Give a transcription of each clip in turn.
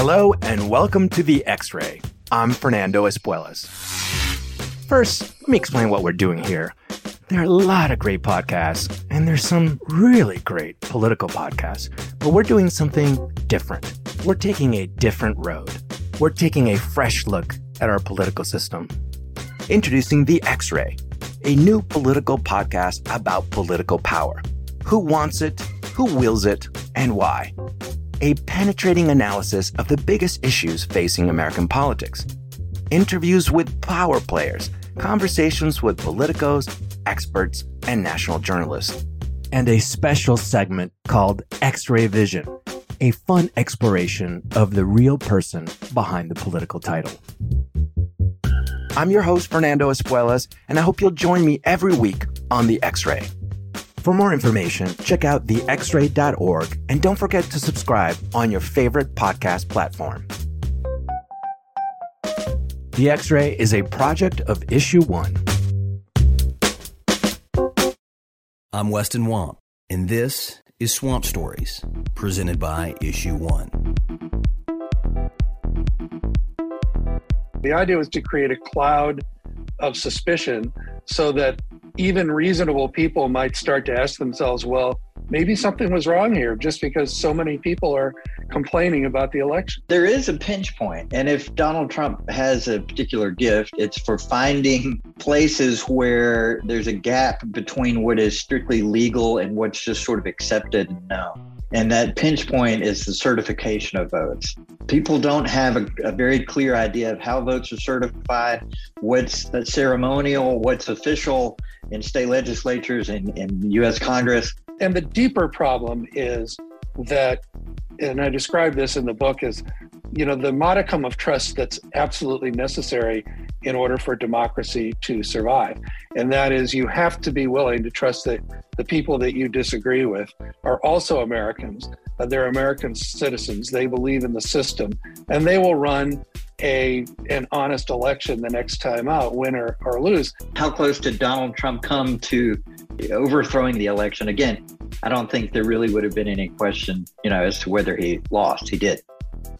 Hello and welcome to the X Ray. I'm Fernando Espuelas. First, let me explain what we're doing here. There are a lot of great podcasts, and there's some really great political podcasts, but we're doing something different. We're taking a different road. We're taking a fresh look at our political system. Introducing The X Ray, a new political podcast about political power. Who wants it, who wills it, and why? A penetrating analysis of the biggest issues facing American politics. Interviews with power players, conversations with politicos, experts, and national journalists. And a special segment called X Ray Vision, a fun exploration of the real person behind the political title. I'm your host, Fernando Espuelas, and I hope you'll join me every week on The X Ray. For more information, check out thexray.org and don't forget to subscribe on your favorite podcast platform. The X Ray is a project of Issue One. I'm Weston Wamp, and this is Swamp Stories, presented by Issue One. The idea was to create a cloud of suspicion so that even reasonable people might start to ask themselves, well, maybe something was wrong here just because so many people are complaining about the election. There is a pinch point, And if Donald Trump has a particular gift, it's for finding places where there's a gap between what is strictly legal and what's just sort of accepted and known. And that pinch point is the certification of votes. People don't have a, a, very clear idea of how votes are certified, what's ceremonial, what's official in state legislatures and in US Congress. And the deeper problem is that, and I describe this in the book is you know, the modicum of trust that's absolutely necessary in order for democracy to survive. And that is, you have to be willing to trust that the people that you disagree with are also Americans. Uh, they're American citizens. They believe in the system, and they will run a an honest election the next time out, win or, or lose. How close did Donald Trump come to overthrowing the election? Again, I don't think there really would have been any question, you know, as to whether he lost. He did.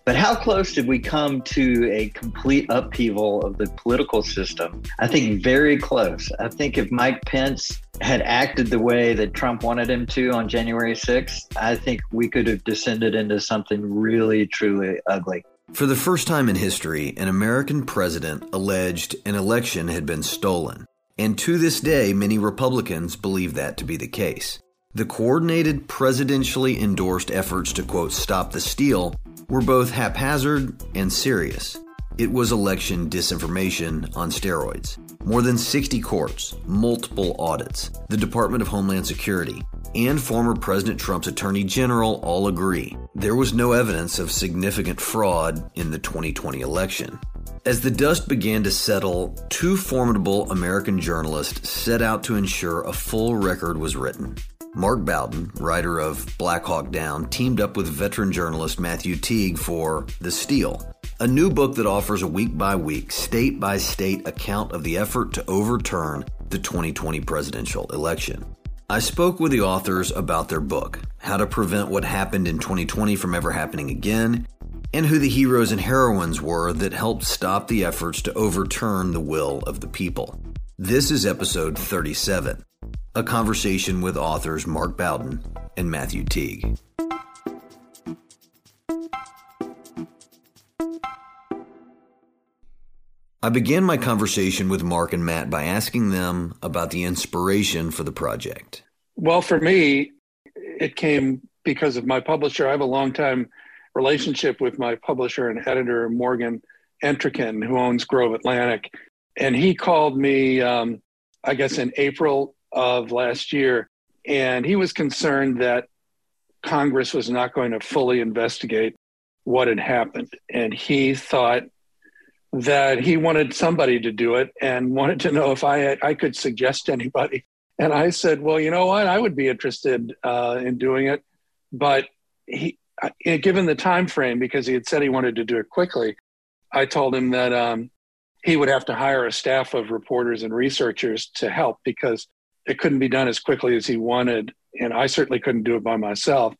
But how close did we come to a complete upheaval of the political system? I think very close. I think if Mike Pence had acted the way that Trump wanted him to on January 6th, I think we could have descended into something really, truly ugly. For the first time in history, an American president alleged an election had been stolen. And to this day, many Republicans believe that to be the case. The coordinated presidentially endorsed efforts to, quote, stop the steal were both haphazard and serious. It was election disinformation on steroids. More than 60 courts, multiple audits, the Department of Homeland Security, and former President Trump's Attorney General all agree there was no evidence of significant fraud in the 2020 election. As the dust began to settle, two formidable American journalists set out to ensure a full record was written. Mark Bowden, writer of Black Hawk Down, teamed up with veteran journalist Matthew Teague for The Steal, a new book that offers a week by week, state by state account of the effort to overturn the 2020 presidential election. I spoke with the authors about their book, how to prevent what happened in 2020 from ever happening again, and who the heroes and heroines were that helped stop the efforts to overturn the will of the people. This is episode 37 a conversation with authors Mark Bowden and Matthew Teague. I began my conversation with Mark and Matt by asking them about the inspiration for the project. Well, for me, it came because of my publisher. I have a long time relationship with my publisher and editor, Morgan Entrekin, who owns Grove Atlantic. And he called me, um, I guess, in April of last year, and he was concerned that Congress was not going to fully investigate what had happened. And he thought that he wanted somebody to do it and wanted to know if I, I could suggest anybody. And I said, well, you know what? I would be interested uh, in doing it. But he, given the time frame, because he had said he wanted to do it quickly, I told him that um, he would have to hire a staff of reporters and researchers to help because it couldn't be done as quickly as he wanted. And I certainly couldn't do it by myself.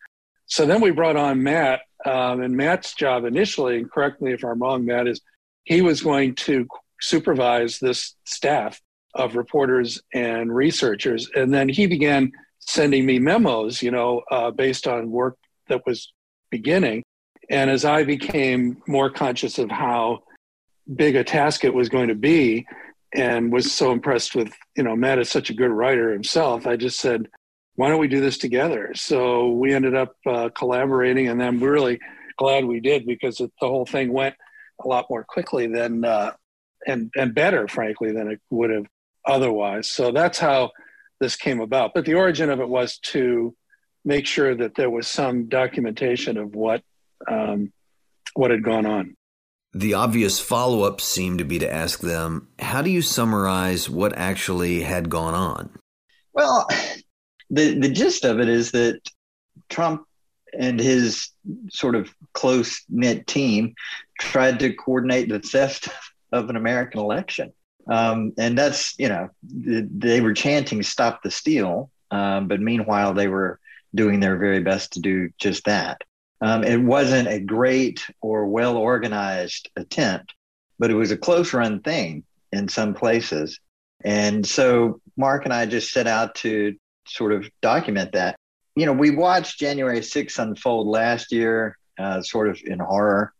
So then we brought on Matt, Um, and Matt's job initially, and correct me if I'm wrong, Matt, is he was going to supervise this staff of reporters and researchers. And then he began sending me memos, you know, uh, based on work that was beginning. And as I became more conscious of how big a task it was going to be, and was so impressed with, you know, Matt is such a good writer himself, I just said, why don't we do this together? So we ended up uh, collaborating, and I'm really glad we did because it, the whole thing went a lot more quickly than uh, and and better, frankly, than it would have otherwise. So that's how this came about. But the origin of it was to make sure that there was some documentation of what um, what had gone on. The obvious follow up seemed to be to ask them, how do you summarize what actually had gone on? Well, the, the gist of it is that Trump and his sort of close knit team tried to coordinate the theft of an American election. Um, and that's, you know, they were chanting stop the steal. Um, but meanwhile, they were doing their very best to do just that. Um, it wasn't a great or well organized attempt, but it was a close run thing in some places. And so Mark and I just set out to sort of document that. You know, we watched January 6th unfold last year, uh, sort of in horror.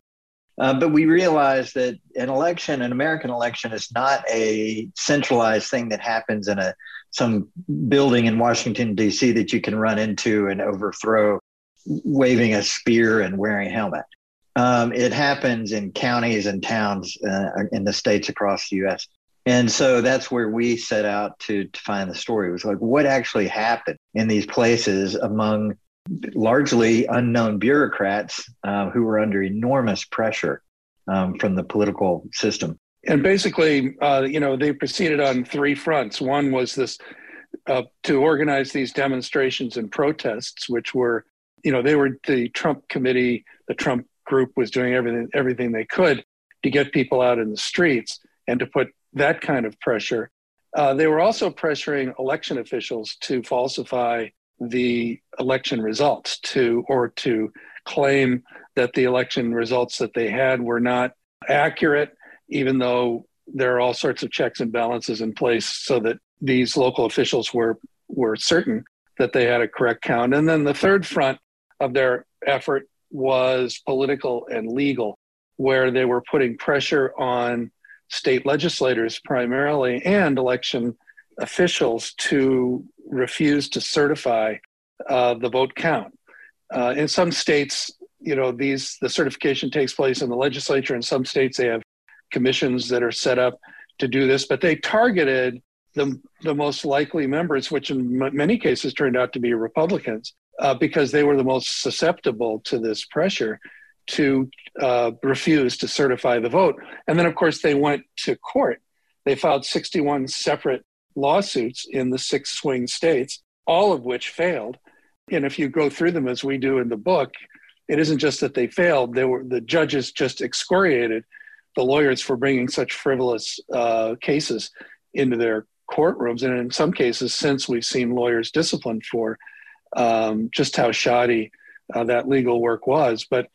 Uh, but we realized that an election, an American election, is not a centralized thing that happens in a some building in Washington D.C. that you can run into and overthrow, waving a spear and wearing a helmet. Um, it happens in counties and towns uh, in the states across the U.S. And so that's where we set out to, to find the story. It was like, what actually happened in these places among largely unknown bureaucrats uh, who were under enormous pressure um, from the political system. And basically, uh, you know, they proceeded on three fronts. One was this uh, to organize these demonstrations and protests, which were, you know, they were the Trump committee, the Trump group was doing everything everything they could to get people out in the streets and to put that kind of pressure. Uh, they were also pressuring election officials to falsify the election results to or to claim that the election results that they had were not accurate even though there are all sorts of checks and balances in place so that these local officials were were certain that they had a correct count and then the third front of their effort was political and legal where they were putting pressure on state legislators primarily and election officials to refuse to certify uh, the vote count. Uh, in some states, you know, these the certification takes place in the legislature. In some states, they have commissions that are set up to do this, but they targeted the the most likely members, which in m- many cases turned out to be Republicans, uh, because they were the most susceptible to this pressure to uh, refuse to certify the vote. And then, of course, they went to court. They filed 61 separate lawsuits in the six swing states, all of which failed. And if you go through them as we do in the book, it isn't just that they failed; they were the judges just excoriated the lawyers for bringing such frivolous uh, cases into their courtrooms. And in some cases, since we've seen lawyers disciplined for um, just how shoddy uh, that legal work was. But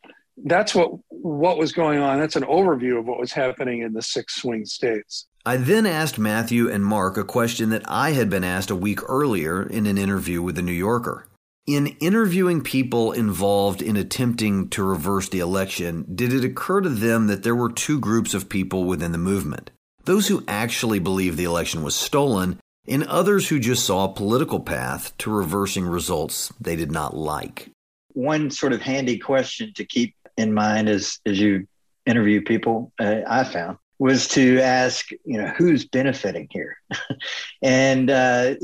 that's what what was going on. That's an overview of what was happening in the six swing states. I then asked Matthew and Mark a question that I had been asked a week earlier in an interview with the New Yorker. In interviewing people involved in attempting to reverse the election, did it occur to them that there were two groups of people within the movement? Those who actually believed the election was stolen, and others who just saw a political path to reversing results they did not like. One sort of handy question to keep in mind as as you interview people, uh, I found was to ask, you know, who's benefiting here, and uh,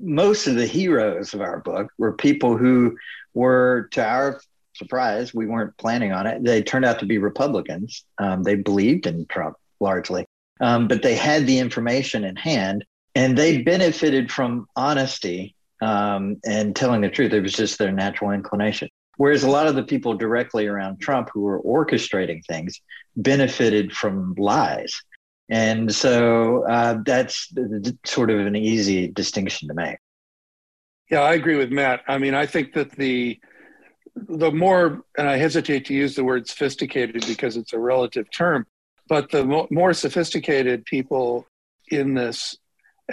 most of the heroes of our book were people who were, to our surprise, we weren't planning on it. They turned out to be Republicans. Um, they believed in Trump largely, um, but they had the information in hand, and they benefited from honesty um, and telling the truth. It was just their natural inclination. Whereas a lot of the people directly around Trump who were orchestrating things benefited from lies. And so uh, that's sort of an easy distinction to make. Yeah, I agree with Matt. I mean, I think that the the more, and I hesitate to use the word sophisticated because it's a relative term, but the mo- more sophisticated people in this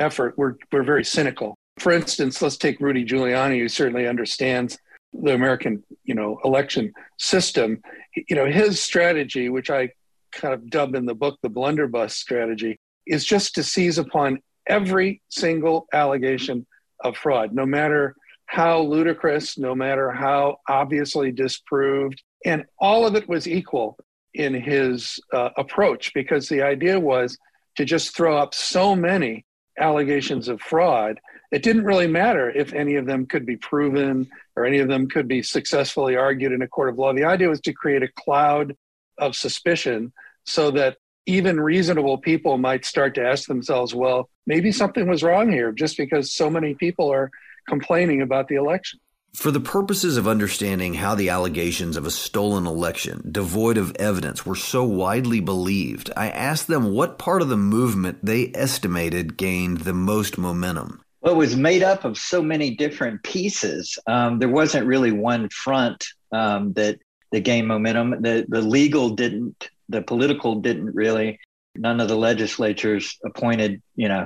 effort we're, we're very cynical. For instance, let's take Rudy Giuliani, who certainly understands the American, you know, election system. You know, his strategy, which I kind of dub in the book the blunderbuss strategy, is just to seize upon every single allegation of fraud, no matter how ludicrous, no matter how obviously disproved. And all of it was equal in his uh, approach because the idea was to just throw up so many allegations of fraud. It didn't really matter if any of them could be proven or any of them could be successfully argued in a court of law. The idea was to create a cloud of suspicion so that even reasonable people might start to ask themselves, well, maybe something was wrong here just because so many people are complaining about the election. For the purposes of understanding how the allegations of a stolen election, devoid of evidence, were so widely believed, I asked them what part of the movement they estimated gained the most momentum. Well, it was made up of so many different pieces. Um, there wasn't really one front um, that that gained momentum. The the legal didn't, the political didn't really. None of the legislatures appointed, you know,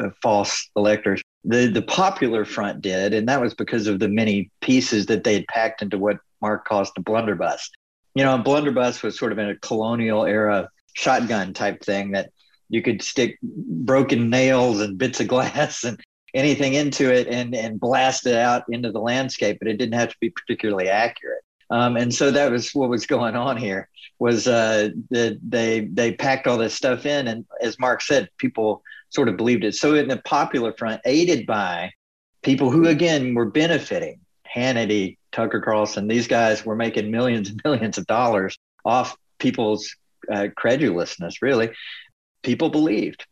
uh, false electors. The the popular front did, and that was because of the many pieces that they had packed into what Mark calls the blunderbuss. You know, a blunderbuss was sort of in a colonial era shotgun type thing that you could stick broken nails and bits of glass and anything into it and and blast it out into the landscape, but it didn't have to be particularly accurate. Um, and so that was what was going on here was uh, that they they packed all this stuff in, and as Mark said, people sort of believed it. So in the popular front, aided by people who again were benefiting, Hannity, Tucker Carlson, these guys were making millions and millions of dollars off people's uh, credulousness. Really, people believed.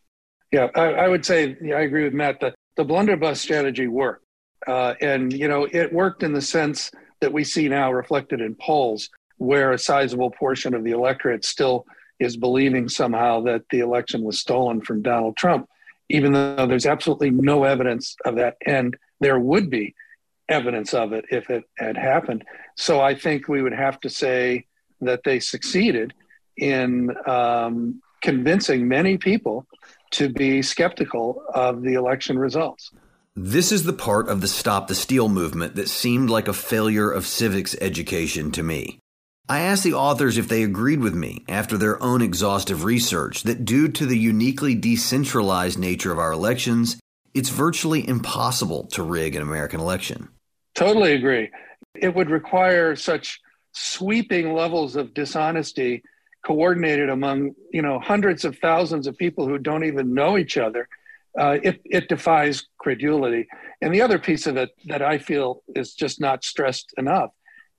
Yeah, I, I would say yeah, I agree with Matt. The the blunderbuss strategy worked, uh, and you know it worked in the sense that we see now reflected in polls, where a sizable portion of the electorate still is believing somehow that the election was stolen from Donald Trump, even though there's absolutely no evidence of that. And there would be evidence of it if it had happened. So I think we would have to say that they succeeded in um, convincing many people to be skeptical of the election results. This is the part of the Stop the Steal movement that seemed like a failure of civics education to me. I asked the authors if they agreed with me after their own exhaustive research that due to the uniquely decentralized nature of our elections, it's virtually impossible to rig an American election. Totally agree. It would require such sweeping levels of dishonesty coordinated among you know hundreds of thousands of people who don't even know each other. Uh, it, it defies credulity. And the other piece of it that I feel is just not stressed enough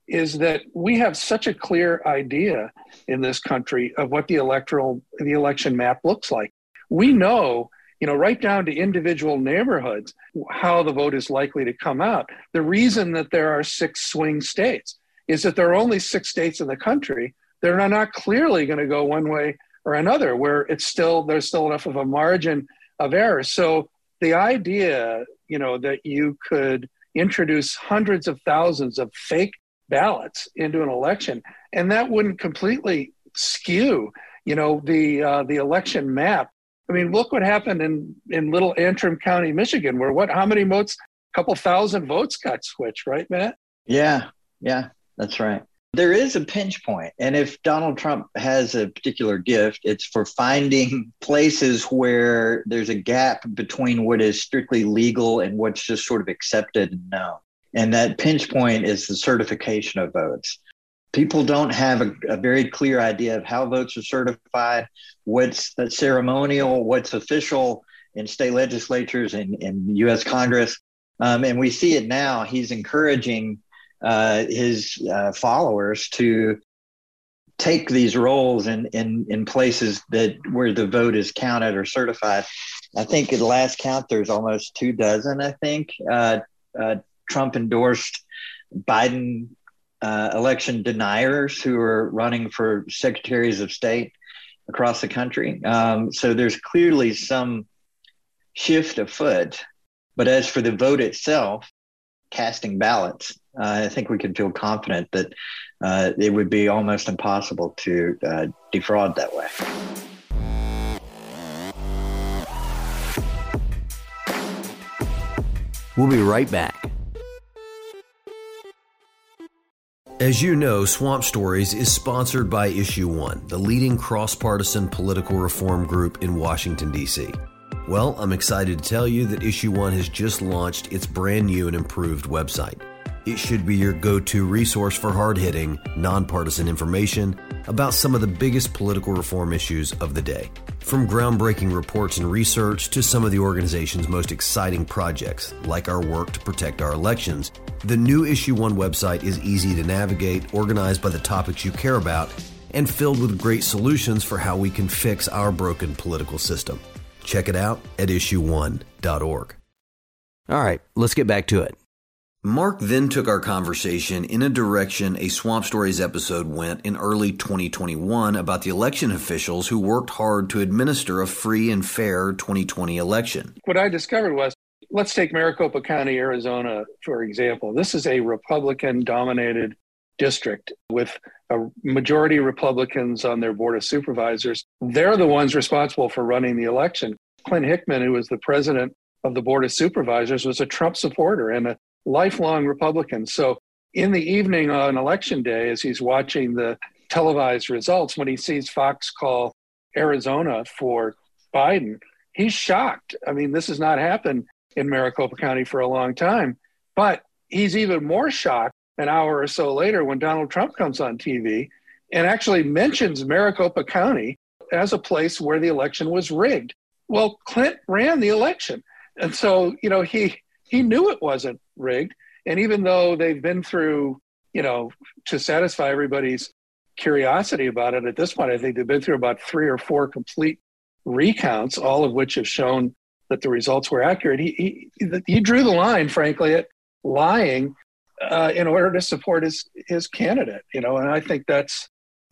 is that we have such a clear idea in this country of what the electoral the election map looks like. We know, you know, right down to individual neighborhoods how the vote is likely to come out. The reason that there are six swing states is that there are only six states in the country that are not clearly going to go one way or another where it's still there's still enough of a margin of error. So the idea, you know, that you could introduce hundreds of thousands of fake ballots into an election, and that wouldn't completely skew, you know, the uh, the election map. I mean, look what happened in in Little Antrim County, Michigan, where what? How many votes? A couple thousand votes got switched, right, Matt? Yeah, yeah, that's right. There is a pinch point, and if Donald Trump has a particular gift, it's for finding places where there's a gap between what is strictly legal and what's just sort of accepted and known. And that pinch point is the certification of votes. People don't have a, a very clear idea of how votes are certified, what's ceremonial, what's official in state legislatures and in US Congress. Um, and we see it now. He's encouraging uh, his uh, followers to take these roles in, in, in places that where the vote is counted or certified. I think at the last count, there's almost two dozen, I think, uh, uh Trump endorsed Biden uh, election deniers who are running for secretaries of state across the country. Um, so there's clearly some shift afoot. But as for the vote itself, casting ballots, uh, I think we can feel confident that uh, it would be almost impossible to uh, defraud that way. We'll be right back. As you know, Swamp Stories is sponsored by Issue One, the leading cross partisan political reform group in Washington, D.C. Well, I'm excited to tell you that Issue One has just launched its brand new and improved website. It should be your go to resource for hard hitting, nonpartisan information about some of the biggest political reform issues of the day. From groundbreaking reports and research to some of the organization's most exciting projects, like our work to protect our elections, the new Issue 1 website is easy to navigate, organized by the topics you care about, and filled with great solutions for how we can fix our broken political system. Check it out at issue1.org. All right, let's get back to it. Mark then took our conversation in a direction a Swamp Stories episode went in early 2021 about the election officials who worked hard to administer a free and fair 2020 election. What I discovered was let's take Maricopa County, Arizona, for example. This is a Republican dominated district with a majority Republicans on their board of supervisors. They're the ones responsible for running the election. Clint Hickman, who was the president of the board of supervisors, was a Trump supporter and a lifelong Republican. So in the evening on election day, as he's watching the televised results, when he sees Fox call Arizona for Biden, he's shocked. I mean, this has not happened in Maricopa County for a long time. But he's even more shocked an hour or so later when Donald Trump comes on TV and actually mentions Maricopa County as a place where the election was rigged. Well, Clint ran the election. And so, you know, he he knew it wasn't rigged. And even though they've been through, you know, to satisfy everybody's curiosity about it at this point, I think they've been through about three or four complete recounts, all of which have shown that the results were accurate. He, he, he drew the line, frankly, at lying uh, in order to support his, his candidate, you know, and I think that's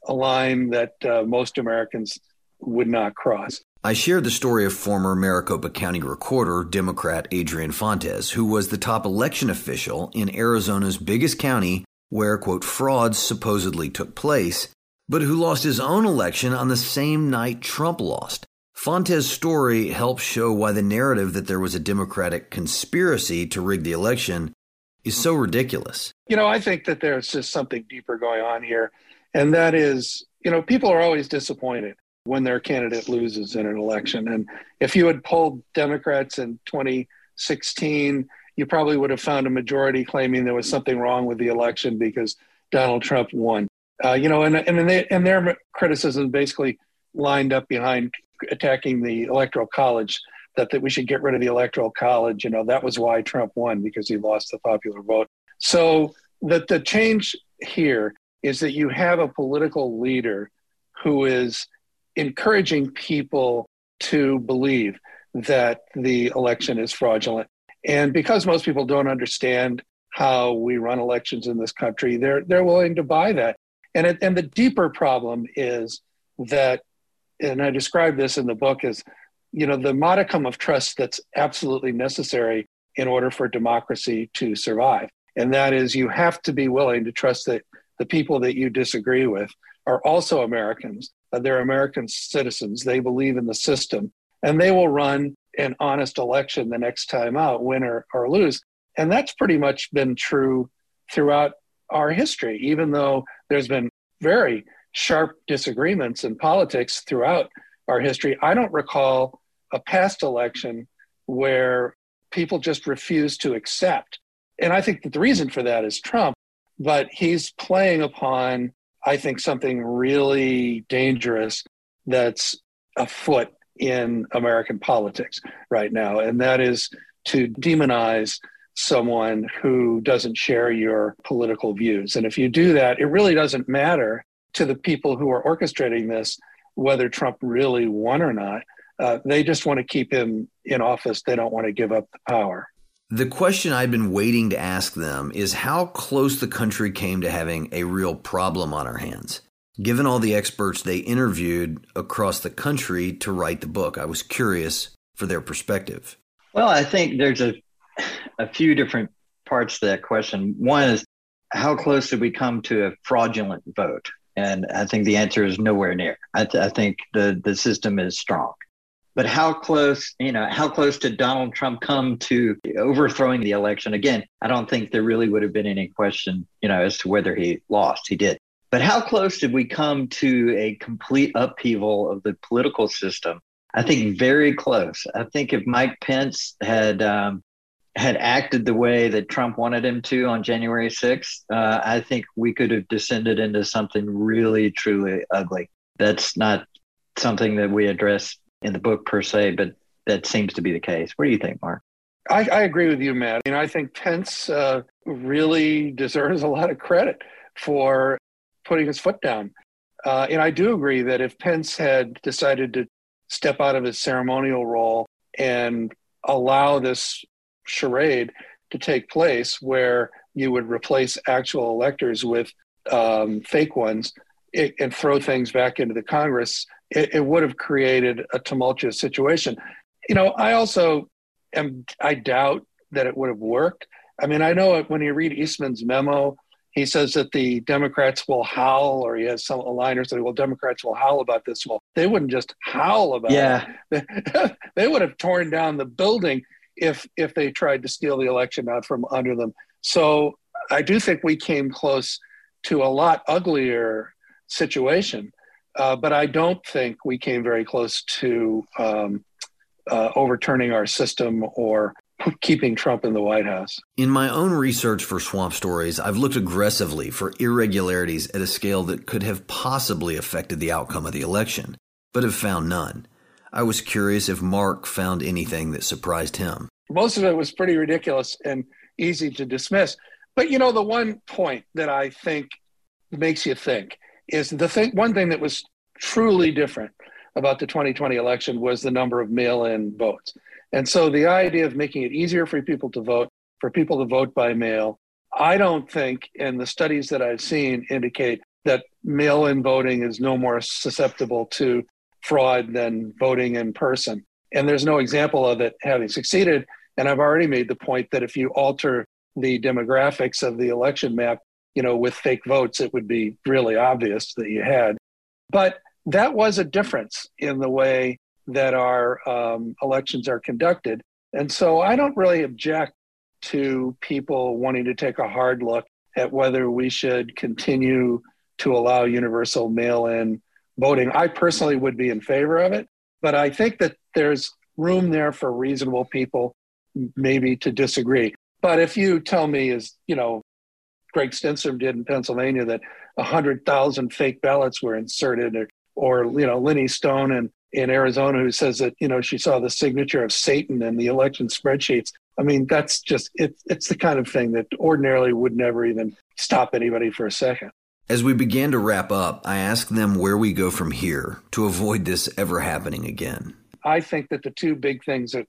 a line that uh, most Americans would not cross. I shared the story of former Maricopa County Recorder, Democrat Adrian Fontes, who was the top election official in Arizona's biggest county where, quote, frauds supposedly took place, but who lost his own election on the same night Trump lost. Fontes' story helps show why the narrative that there was a Democratic conspiracy to rig the election is so ridiculous. You know, I think that there's just something deeper going on here, and that is, you know, people are always disappointed when their candidate loses in an election. And if you had polled Democrats in 2016, you probably would have found a majority claiming there was something wrong with the election because Donald Trump won. Uh, you know, and and they, and their criticism basically lined up behind attacking the electoral college that, that we should get rid of the electoral college. You know, that was why Trump won because he lost the popular vote. So that the change here is that you have a political leader who is encouraging people to believe that the election is fraudulent. And because most people don't understand how we run elections in this country, they're they're willing to buy that. And it, and the deeper problem is that, and I describe this in the book as, you know, the modicum of trust that's absolutely necessary in order for democracy to survive. And that is, you have to be willing to trust that the people that you disagree with are also Americans Uh, they're American citizens. They believe in the system and they will run an honest election the next time out, win or, or lose. And that's pretty much been true throughout our history, even though there's been very sharp disagreements in politics throughout our history. I don't recall a past election where people just refuse to accept. And I think that the reason for that is Trump, but he's playing upon I think, something really dangerous that's afoot in American politics right now, and that is to demonize someone who doesn't share your political views. And if you do that, it really doesn't matter to the people who are orchestrating this whether Trump really won or not. Uh, they just want to keep him in office. They don't want to give up the power. The question I've been waiting to ask them is how close the country came to having a real problem on our hands. Given all the experts they interviewed across the country to write the book, I was curious for their perspective. Well, I think there's a, a few different parts to that question. One is how close did we come to a fraudulent vote? And I think the answer is nowhere near. I, th- I think the, the system is strong. But how close, you know, how close did Donald Trump come to overthrowing the election? Again, I don't think there really would have been any question, you know, as to whether he lost. He did. But how close did we come to a complete upheaval of the political system? I think very close. I think if Mike Pence had um, had acted the way that Trump wanted him to on January 6th, uh, I think we could have descended into something really, truly ugly. That's not something that we address in the book per se, but that seems to be the case. What do you think, Mark? I, I agree with you, Matt. I mean, I think Pence uh, really deserves a lot of credit for putting his foot down. Uh, and I do agree that if Pence had decided to step out of his ceremonial role and allow this charade to take place where you would replace actual electors with um, fake ones it, and throw things back into the Congress, it, it would have created a tumultuous situation. You know, I also am, I doubt that it would have worked. I mean, I know when you read Eastman's memo, he says that the Democrats will howl, or he has some a line or something. Well, Democrats will howl about this. Well, they wouldn't just howl about yeah. it. they would have torn down the building if if they tried to steal the election out from under them. So I do think we came close to a lot uglier situation, uh, but I don't think we came very close to um, uh, overturning our system or keeping Trump in the White House. In my own research for Swamp Stories, I've looked aggressively for irregularities at a scale that could have possibly affected the outcome of the election, but have found none. I was curious if Mark found anything that surprised him. Most of it was pretty ridiculous and easy to dismiss. But you know, the one point that I think makes you think is the thing one thing that was truly different about the 2020 election was the number of mail-in votes. And so the idea of making it easier for people to vote, for people to vote by mail, I don't think, and the studies that I've seen indicate that mail in voting is no more susceptible to fraud than voting in person. And there's no example of it having succeeded. And I've already made the point that if you alter the demographics of the election map, you know, with fake votes, it would be really obvious that you had. But that was a difference in the way that our um, elections are conducted. And so I don't really object to people wanting to take a hard look at whether we should continue to allow universal mail in voting. I personally would be in favor of it, but I think that there's room there for reasonable people maybe to disagree. But if you tell me, is, you know, Greg Stenstrom did in Pennsylvania, that 100,000 fake ballots were inserted, or, or you know, Lenny Stone in, in Arizona, who says that, you know, she saw the signature of Satan in the election spreadsheets. I mean, that's just, it, it's the kind of thing that ordinarily would never even stop anybody for a second. As we began to wrap up, I asked them where we go from here to avoid this ever happening again. I think that the two big things that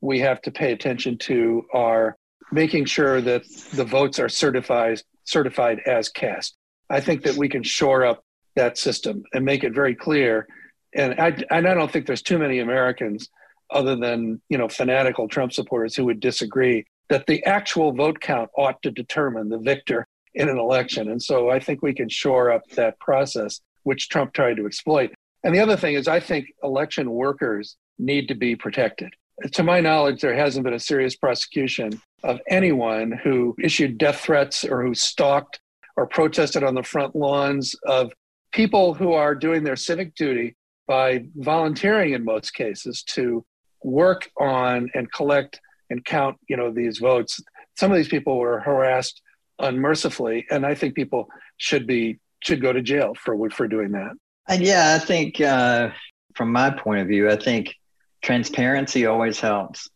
we have to pay attention to are making sure that the votes are certified certified as cast. I think that we can shore up that system and make it very clear. And I, and I don't think there's too many Americans, other than you know fanatical Trump supporters, who would disagree that the actual vote count ought to determine the victor in an election. And so I think we can shore up that process, which Trump tried to exploit. And the other thing is, I think election workers need to be protected. To my knowledge, there hasn't been a serious prosecution of anyone who issued death threats or who stalked or protested on the front lawns of people who are doing their civic duty by volunteering in most cases to work on and collect and count you know these votes some of these people were harassed unmercifully, and I think people should be should go to jail for for doing that. And yeah, I think uh, from my point of view, I think transparency always helps.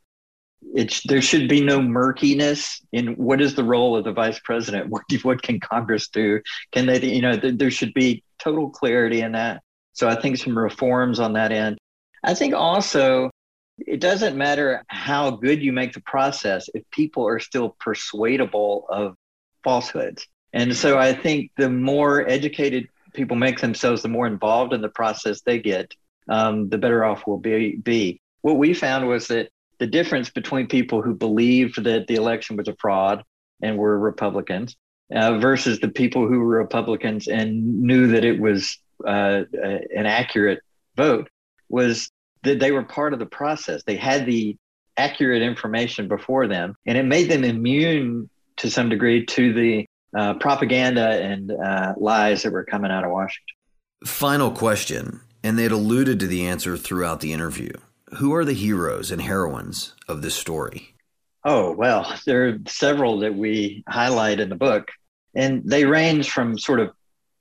It's there should be no murkiness in what is the role of the vice president. What what can Congress do? Can they you know there should be total clarity in that. So I think some reforms on that end. I think also it doesn't matter how good you make the process if people are still persuadable of falsehoods. And so I think the more educated people make themselves, the more involved in the process they get, um, the better off we'll be, be. What we found was that the difference between people who believed that the election was a fraud and were Republicans uh, versus the people who were Republicans and knew that it was uh, an accurate vote was that they were part of the process. They had the accurate information before them, and it made them immune to some degree to the uh, propaganda and uh, lies that were coming out of Washington. Final question, and they'd alluded to the answer throughout the interview. Who are the heroes and heroines of this story? Oh, well, there are several that we highlight in the book, and they range from sort of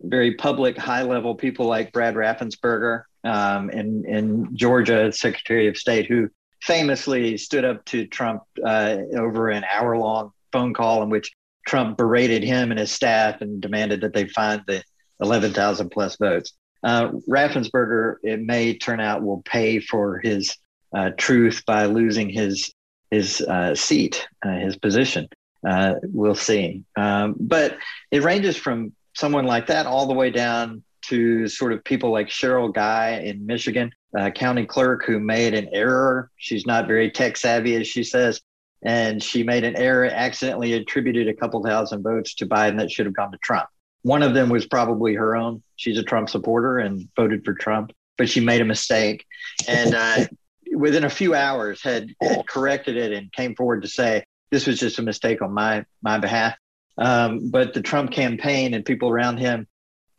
very public, high level people like Brad Raffensperger um, in, in Georgia, Secretary of State, who famously stood up to Trump uh, over an hour long phone call in which Trump berated him and his staff and demanded that they find the 11,000 plus votes. Uh, Raffensperger, it may turn out, will pay for his uh, truth by losing his his uh, seat, uh, his position. Uh, we'll see. Um, but it ranges from someone like that all the way down to sort of people like Sheryl Guy in Michigan, county clerk who made an error. She's not very tech savvy, as she says, and she made an error, accidentally attributed a couple thousand votes to Biden that should have gone to Trump. One of them was probably her own. She's a Trump supporter and voted for Trump, but she made a mistake. And uh, within a few hours had, had, corrected it and came forward to say, this was just a mistake on my, my behalf. Um, but the Trump campaign and people around him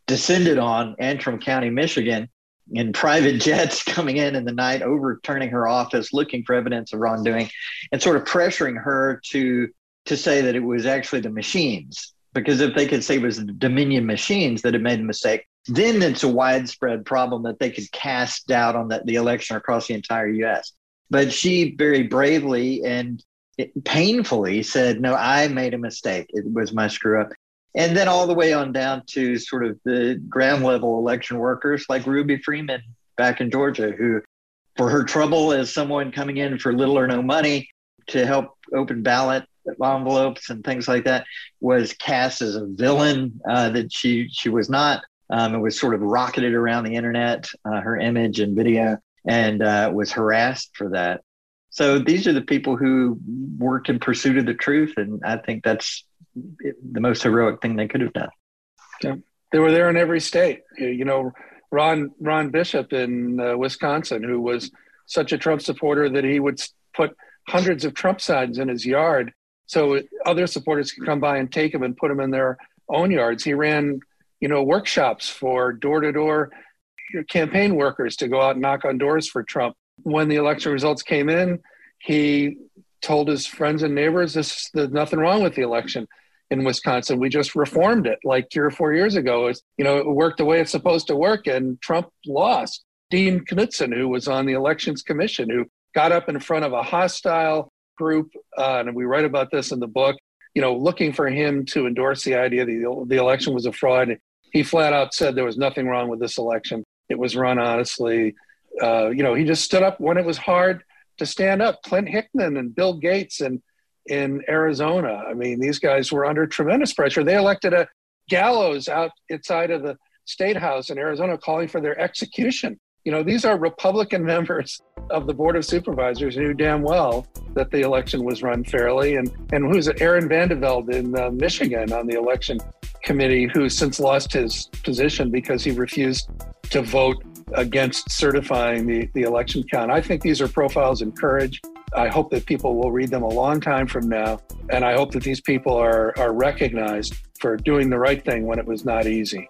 descended on Antrim County, Michigan, in private jets coming in in the night, overturning her office, looking for evidence of wrongdoing, and sort of pressuring her to to say that it was actually the machines. Because if they could say it was the Dominion machines that had made a mistake, then it's a widespread problem that they could cast doubt on the, the election across the entire U.S. But she very bravely and painfully said, "No, I made a mistake. It was my screw up." and then all the way on down to sort of the ground level election workers like Ruby Freeman back in Georgia, who, for her trouble as someone coming in for little or no money to help open ballot envelopes and things like that, was cast as a villain uh, that she she was not. Um, it was sort of rocketed around the internet, uh, her image and video, and uh, was harassed for that. So these are the people who worked in pursuit of the truth, and I think that's the most heroic thing they could have done. Yeah. They were there in every state. You know, Ron Ron Bishop in uh, Wisconsin, who was such a Trump supporter that he would put hundreds of Trump signs in his yard so other supporters could come by and take them and put them in their own yards. He ran, you know, workshops for door to door campaign workers to go out and knock on doors for Trump. When the election results came in, he told his friends and neighbors, "This there's nothing wrong with the election." in Wisconsin. We just reformed it like three or four years ago. It's, you know, it worked the way it's supposed to work, and Trump lost. Dean Knudson, who was on the Elections Commission, who got up in front of a hostile group, uh, and we write about this in the book, you know, looking for him to endorse the idea that the, election was a fraud. He flat out said there was nothing wrong with this election. It was run honestly. Uh, you know, he just stood up when it was hard to stand up. Clint Hickman and Bill Gates and in Arizona. I mean, these guys were under tremendous pressure. They elected a gallows out outside of the state house in Arizona calling for their execution. You know, these are Republican members of the Board of Supervisors who knew damn well that the election was run fairly. And, and who's? Aaron Van Langevelde in uh, Michigan on the election committee, who since lost his position because he refused to vote against certifying the, the election count. I think these are profiles in courage. I hope that people will read them a long time from now. And I hope that these people are, are recognized for doing the right thing when it was not easy.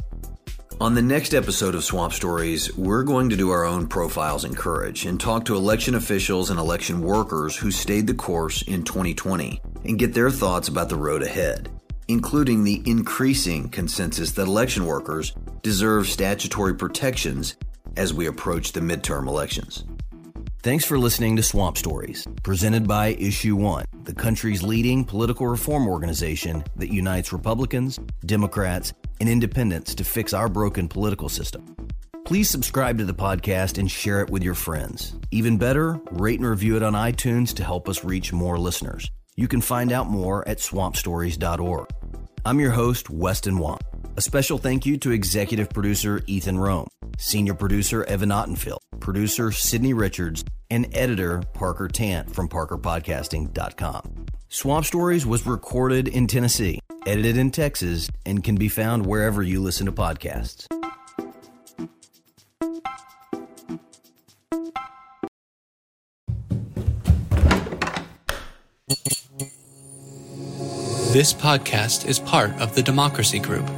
On the next episode of Swamp Stories, we're going to do our own profiles in courage and talk to election officials and election workers who stayed the course in 2020 and get their thoughts about the road ahead, including the increasing consensus that election workers deserve statutory protections as we approach the midterm elections. Thanks for listening to Swamp Stories, presented by Issue One, the country's leading political reform organization that unites Republicans, Democrats, and independents to fix our broken political system. Please subscribe to the podcast and share it with your friends. Even better, rate and review it on iTunes to help us reach more listeners. You can find out more at swampstories.org. I'm your host, Weston Wamp. A special thank you to executive producer Ethan Rome, senior producer Evan Ottenfield, producer Sydney Richards, and editor Parker Tant from parkerpodcasting.com. Swamp Stories was recorded in Tennessee, edited in Texas, and can be found wherever you listen to podcasts. This podcast is part of the Democracy Group.